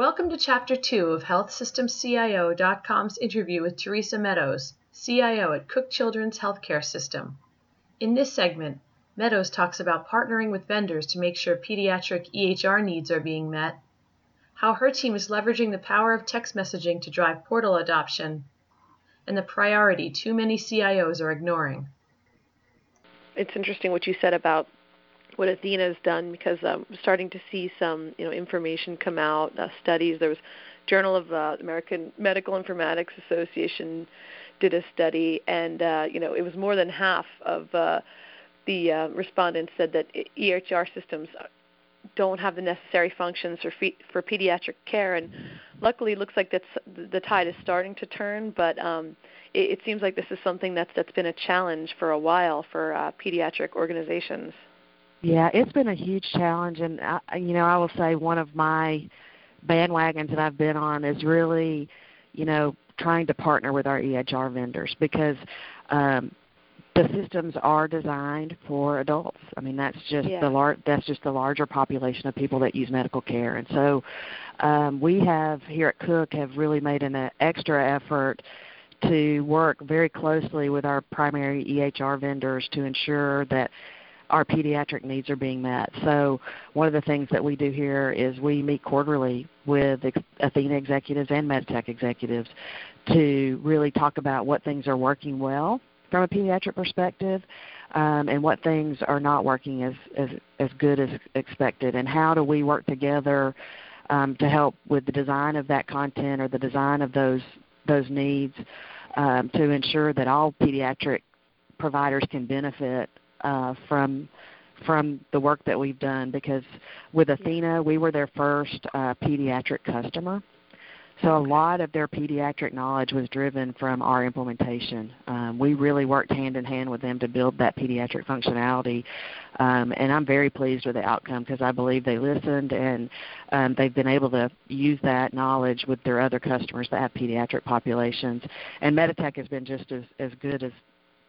Welcome to Chapter 2 of HealthSystemCIO.com's interview with Theresa Meadows, CIO at Cook Children's Healthcare System. In this segment, Meadows talks about partnering with vendors to make sure pediatric EHR needs are being met, how her team is leveraging the power of text messaging to drive portal adoption, and the priority too many CIOs are ignoring. It's interesting what you said about what Athena has done because I'm starting to see some you know information come out, uh, studies. There was Journal of uh, American Medical Informatics Association did a study, and uh, you know it was more than half of uh, the uh, respondents said that EHR systems don't have the necessary functions for fe- for pediatric care, and luckily it looks like that's the tide is starting to turn, but um, it, it seems like this is something that's that's been a challenge for a while for uh, pediatric organizations. Yeah, it's been a huge challenge, and I, you know, I will say one of my bandwagons that I've been on is really, you know, trying to partner with our EHR vendors because um, the systems are designed for adults. I mean, that's just yeah. the lar- that's just the larger population of people that use medical care, and so um, we have here at Cook have really made an uh, extra effort to work very closely with our primary EHR vendors to ensure that our pediatric needs are being met. So one of the things that we do here is we meet quarterly with Athena executives and Meditech executives to really talk about what things are working well from a pediatric perspective um, and what things are not working as, as, as good as expected and how do we work together um, to help with the design of that content or the design of those those needs um, to ensure that all pediatric providers can benefit uh, from from the work that we've done because with Athena we were their first uh, pediatric customer. So a lot of their pediatric knowledge was driven from our implementation. Um, we really worked hand in hand with them to build that pediatric functionality, um, and I'm very pleased with the outcome because I believe they listened and um, they've been able to use that knowledge with their other customers that have pediatric populations. And Meditech has been just as, as good as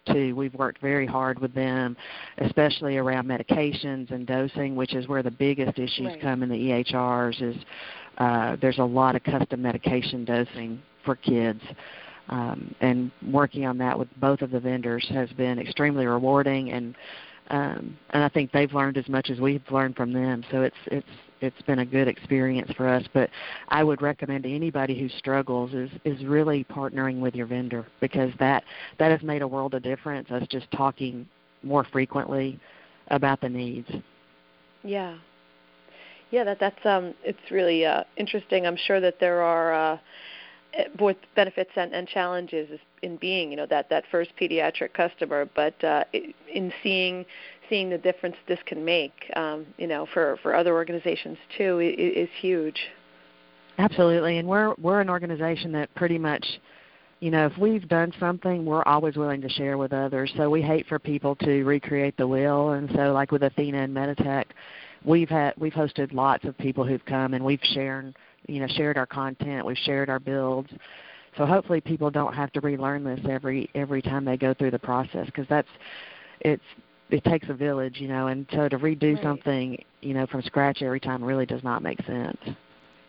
too. We've worked very hard with them, especially around medications and dosing, which is where the biggest issues right. come in the EHRs. Is uh, there's a lot of custom medication dosing for kids. Um, and working on that with both of the vendors has been extremely rewarding and um, and I think they've learned as much as we've learned from them. So it's it's it's been a good experience for us. But I would recommend to anybody who struggles is is really partnering with your vendor because that that has made a world of difference. Us just talking more frequently about the needs. Yeah, yeah. That that's um. It's really uh, interesting. I'm sure that there are. Uh, both benefits and, and challenges in being you know that that first pediatric customer but uh, in seeing seeing the difference this can make um, you know for for other organizations too is, is huge absolutely and we're we're an organization that pretty much you know if we've done something we're always willing to share with others so we hate for people to recreate the wheel and so like with athena and meditech we've had we've hosted lots of people who've come and we've shared you know shared our content, we've shared our builds. So hopefully people don't have to relearn this every every time they go through the process because that's it's it takes a village, you know, and so to redo right. something, you know, from scratch every time really does not make sense.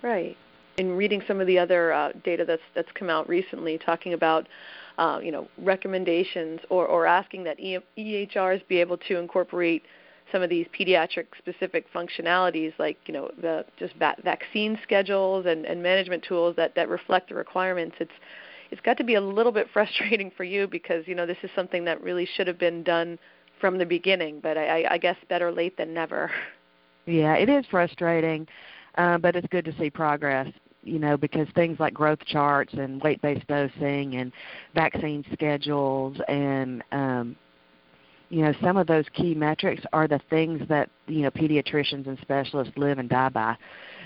Right. In reading some of the other uh, data that's that's come out recently, talking about uh, you know recommendations or, or asking that e- EHRs be able to incorporate some of these pediatric specific functionalities like you know the just va- vaccine schedules and, and management tools that, that reflect the requirements it's it's got to be a little bit frustrating for you because you know this is something that really should have been done from the beginning but I, I guess better late than never. Yeah it is frustrating uh, but it's good to see progress you know, because things like growth charts and weight-based dosing and vaccine schedules and um, you know some of those key metrics are the things that you know pediatricians and specialists live and die by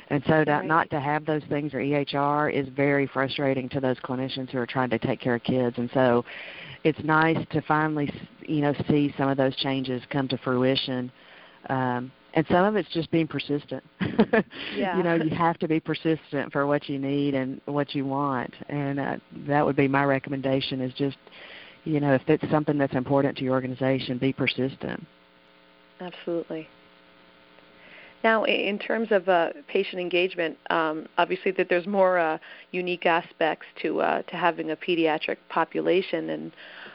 and so to, right. not to have those things or EHR is very frustrating to those clinicians who are trying to take care of kids and so it's nice to finally you know see some of those changes come to fruition um, and some of it's just being persistent. yeah. you know, you have to be persistent for what you need and what you want, and uh, that would be my recommendation: is just you know, if it's something that's important to your organization, be persistent. Absolutely. Now, in terms of uh, patient engagement, um, obviously that there's more uh, unique aspects to uh, to having a pediatric population, and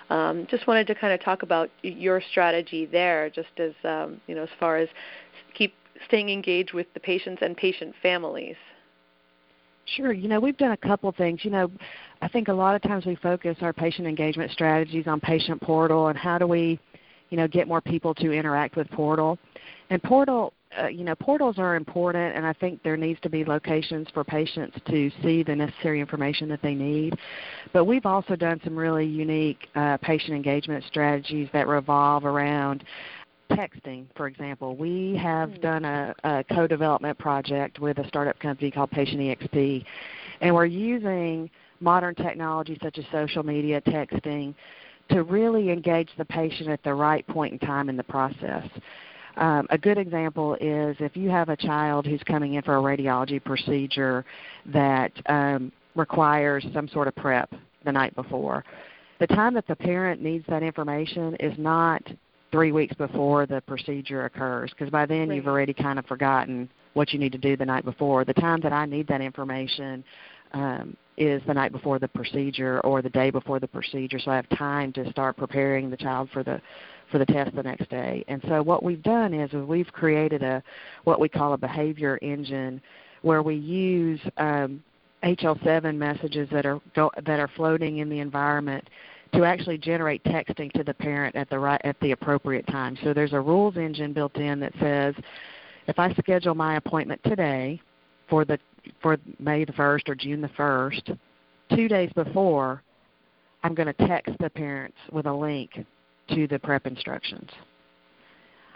um, just wanted to kind of talk about your strategy there, just as um, you know, as far as keep staying engaged with the patients and patient families. Sure. You know, we've done a couple things. You know, I think a lot of times we focus our patient engagement strategies on patient portal and how do we, you know, get more people to interact with portal. And portal, uh, you know, portals are important, and I think there needs to be locations for patients to see the necessary information that they need. But we've also done some really unique uh, patient engagement strategies that revolve around texting, for example. We have mm-hmm. done a, a co-development project with a startup company called Patient EXP, and we're using modern technology such as social media, texting, to really engage the patient at the right point in time in the process. Um, a good example is if you have a child who's coming in for a radiology procedure that um, requires some sort of prep the night before. The time that the parent needs that information is not three weeks before the procedure occurs because by then right. you've already kind of forgotten what you need to do the night before. The time that I need that information um, is the night before the procedure or the day before the procedure, so I have time to start preparing the child for the for the test the next day. And so what we've done is we've created a what we call a behavior engine where we use um, HL7 messages that are go, that are floating in the environment to actually generate texting to the parent at the right at the appropriate time. So there's a rules engine built in that says if I schedule my appointment today for the for May the 1st or June the 1st, 2 days before I'm going to text the parents with a link to the prep instructions.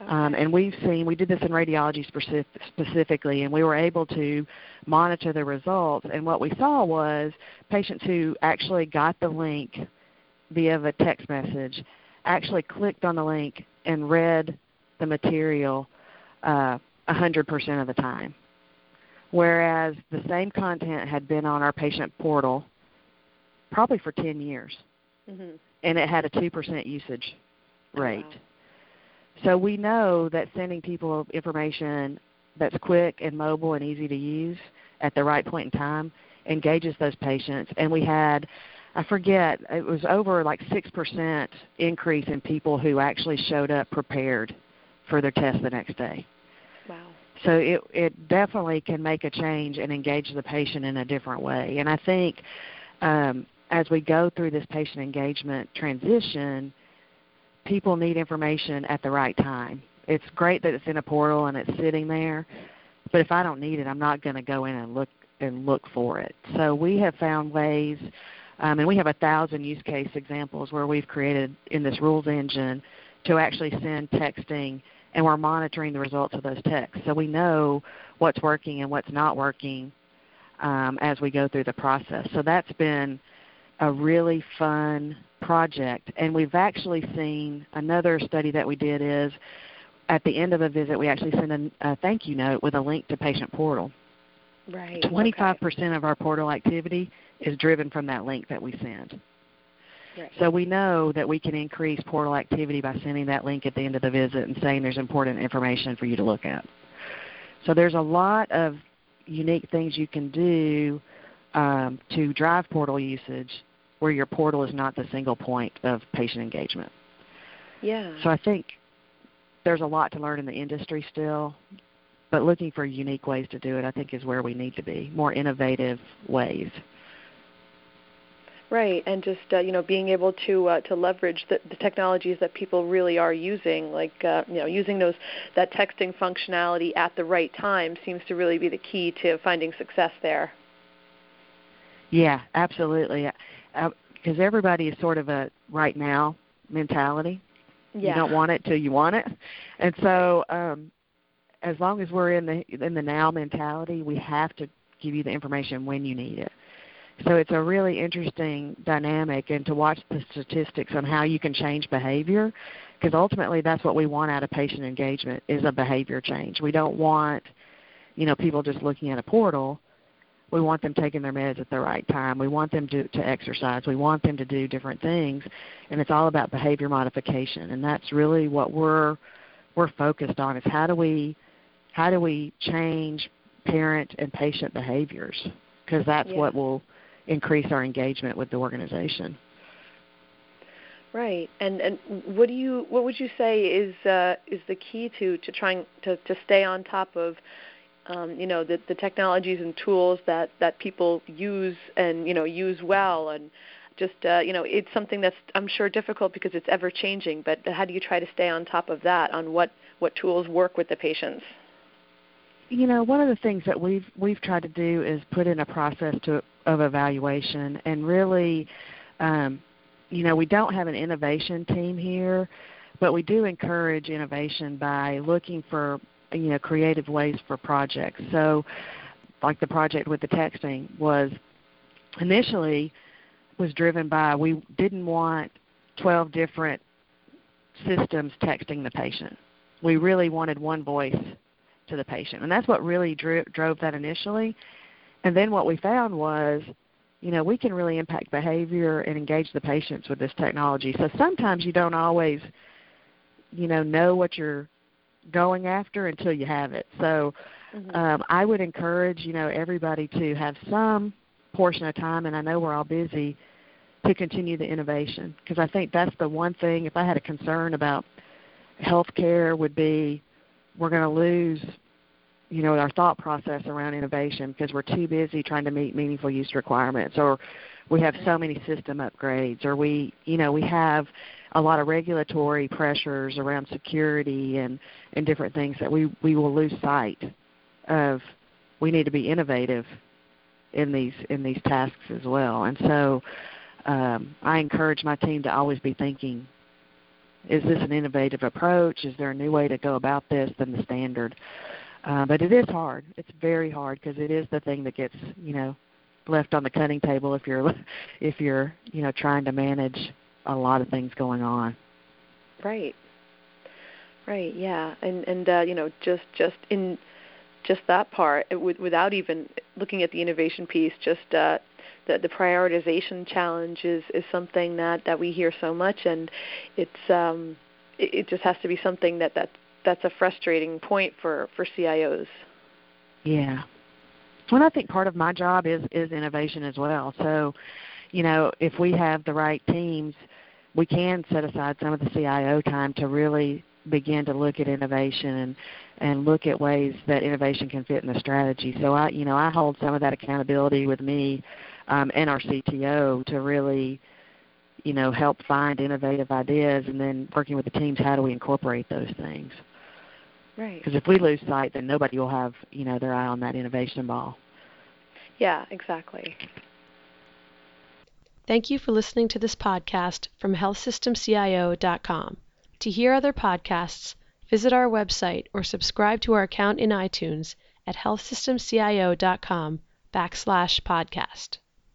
Okay. Um, and we've seen, we did this in radiology specific, specifically, and we were able to monitor the results. And what we saw was patients who actually got the link via a text message actually clicked on the link and read the material uh, 100% of the time. Whereas the same content had been on our patient portal probably for 10 years. Mm-hmm. And it had a 2% usage rate. Oh, wow. So we know that sending people information that's quick and mobile and easy to use at the right point in time engages those patients. And we had, I forget, it was over like 6% increase in people who actually showed up prepared for their test the next day. So it, it definitely can make a change and engage the patient in a different way. And I think um, as we go through this patient engagement transition, people need information at the right time. It's great that it's in a portal and it's sitting there, but if I don't need it, I'm not going to go in and look and look for it. So we have found ways, um, and we have a thousand use case examples where we've created in this rules engine to actually send texting, and we're monitoring the results of those texts. So we know what's working and what's not working um, as we go through the process. So that's been a really fun project. And we've actually seen another study that we did is at the end of a visit, we actually send a, a thank you note with a link to patient portal. Right. 25% okay. of our portal activity is driven from that link that we send. Right. So we know that we can increase portal activity by sending that link at the end of the visit and saying there's important information for you to look at. So there's a lot of unique things you can do um, to drive portal usage where your portal is not the single point of patient engagement. Yeah. So I think there's a lot to learn in the industry still, but looking for unique ways to do it, I think, is where we need to be. More innovative ways. Right, and just uh, you know being able to uh, to leverage the, the technologies that people really are using, like uh, you know using those that texting functionality at the right time, seems to really be the key to finding success there. Yeah, absolutely. Because uh, everybody is sort of a right now mentality. Yeah. You don't want it till you want it, and so um, as long as we're in the in the now mentality, we have to give you the information when you need it. So it's a really interesting dynamic, and to watch the statistics on how you can change behavior, because ultimately that's what we want out of patient engagement is a behavior change. We don't want, you know, people just looking at a portal we want them taking their meds at the right time. We want them to, to exercise. We want them to do different things, and it's all about behavior modification. And that's really what we're we're focused on: is how do we how do we change parent and patient behaviors? Because that's yeah. what will increase our engagement with the organization. Right. And and what do you what would you say is uh, is the key to to trying to to stay on top of um, you know the the technologies and tools that that people use and you know use well and just uh, you know it's something that's I'm sure difficult because it's ever changing. But how do you try to stay on top of that on what what tools work with the patients? You know, one of the things that we've we've tried to do is put in a process to of evaluation and really um, you know, we don't have an innovation team here, but we do encourage innovation by looking for you know creative ways for projects. So, like the project with the texting was initially was driven by we didn't want 12 different systems texting the patient. We really wanted one voice to the patient, and that's what really drew, drove that initially. And then what we found was you know, we can really impact behavior and engage the patients with this technology. So sometimes you don't always, you know, know what you're going after until you have it. So mm-hmm. um, I would encourage, you know, everybody to have some portion of time, and I know we're all busy, to continue the innovation because I think that's the one thing. If I had a concern about healthcare, would be we're going to lose you know our thought process around innovation because we're too busy trying to meet meaningful use requirements or we have so many system upgrades or we you know we have a lot of regulatory pressures around security and and different things that we we will lose sight of. We need to be innovative in these in these tasks as well. And so um, I encourage my team to always be thinking is this an innovative approach is there a new way to go about this than the standard uh, but it is hard. It's very hard because it is the thing that gets you know left on the cutting table if you're if you're you know trying to manage a lot of things going on. Right. Right. Yeah. And and uh, you know just just in just that part it, without even looking at the innovation piece just uh, the the prioritization challenge is is something that that we hear so much and it's um it, it just has to be something that that that's a frustrating point for for CIOs. Yeah. Well, I think part of my job is is innovation as well. So, you know, if we have the right teams, we can set aside some of the CIO time to really begin to look at innovation and and look at ways that innovation can fit in the strategy. So I, you know, I hold some of that accountability with me um, and our CTO to really, you know, help find innovative ideas, and then working with the teams, how do we incorporate those things? Right. Because if we lose sight, then nobody will have you know their eye on that innovation ball. Yeah, exactly. Thank you for listening to this podcast from healthsystemcio.com. To hear other podcasts, visit our website or subscribe to our account in iTunes at healthsystemcio.com backslash podcast.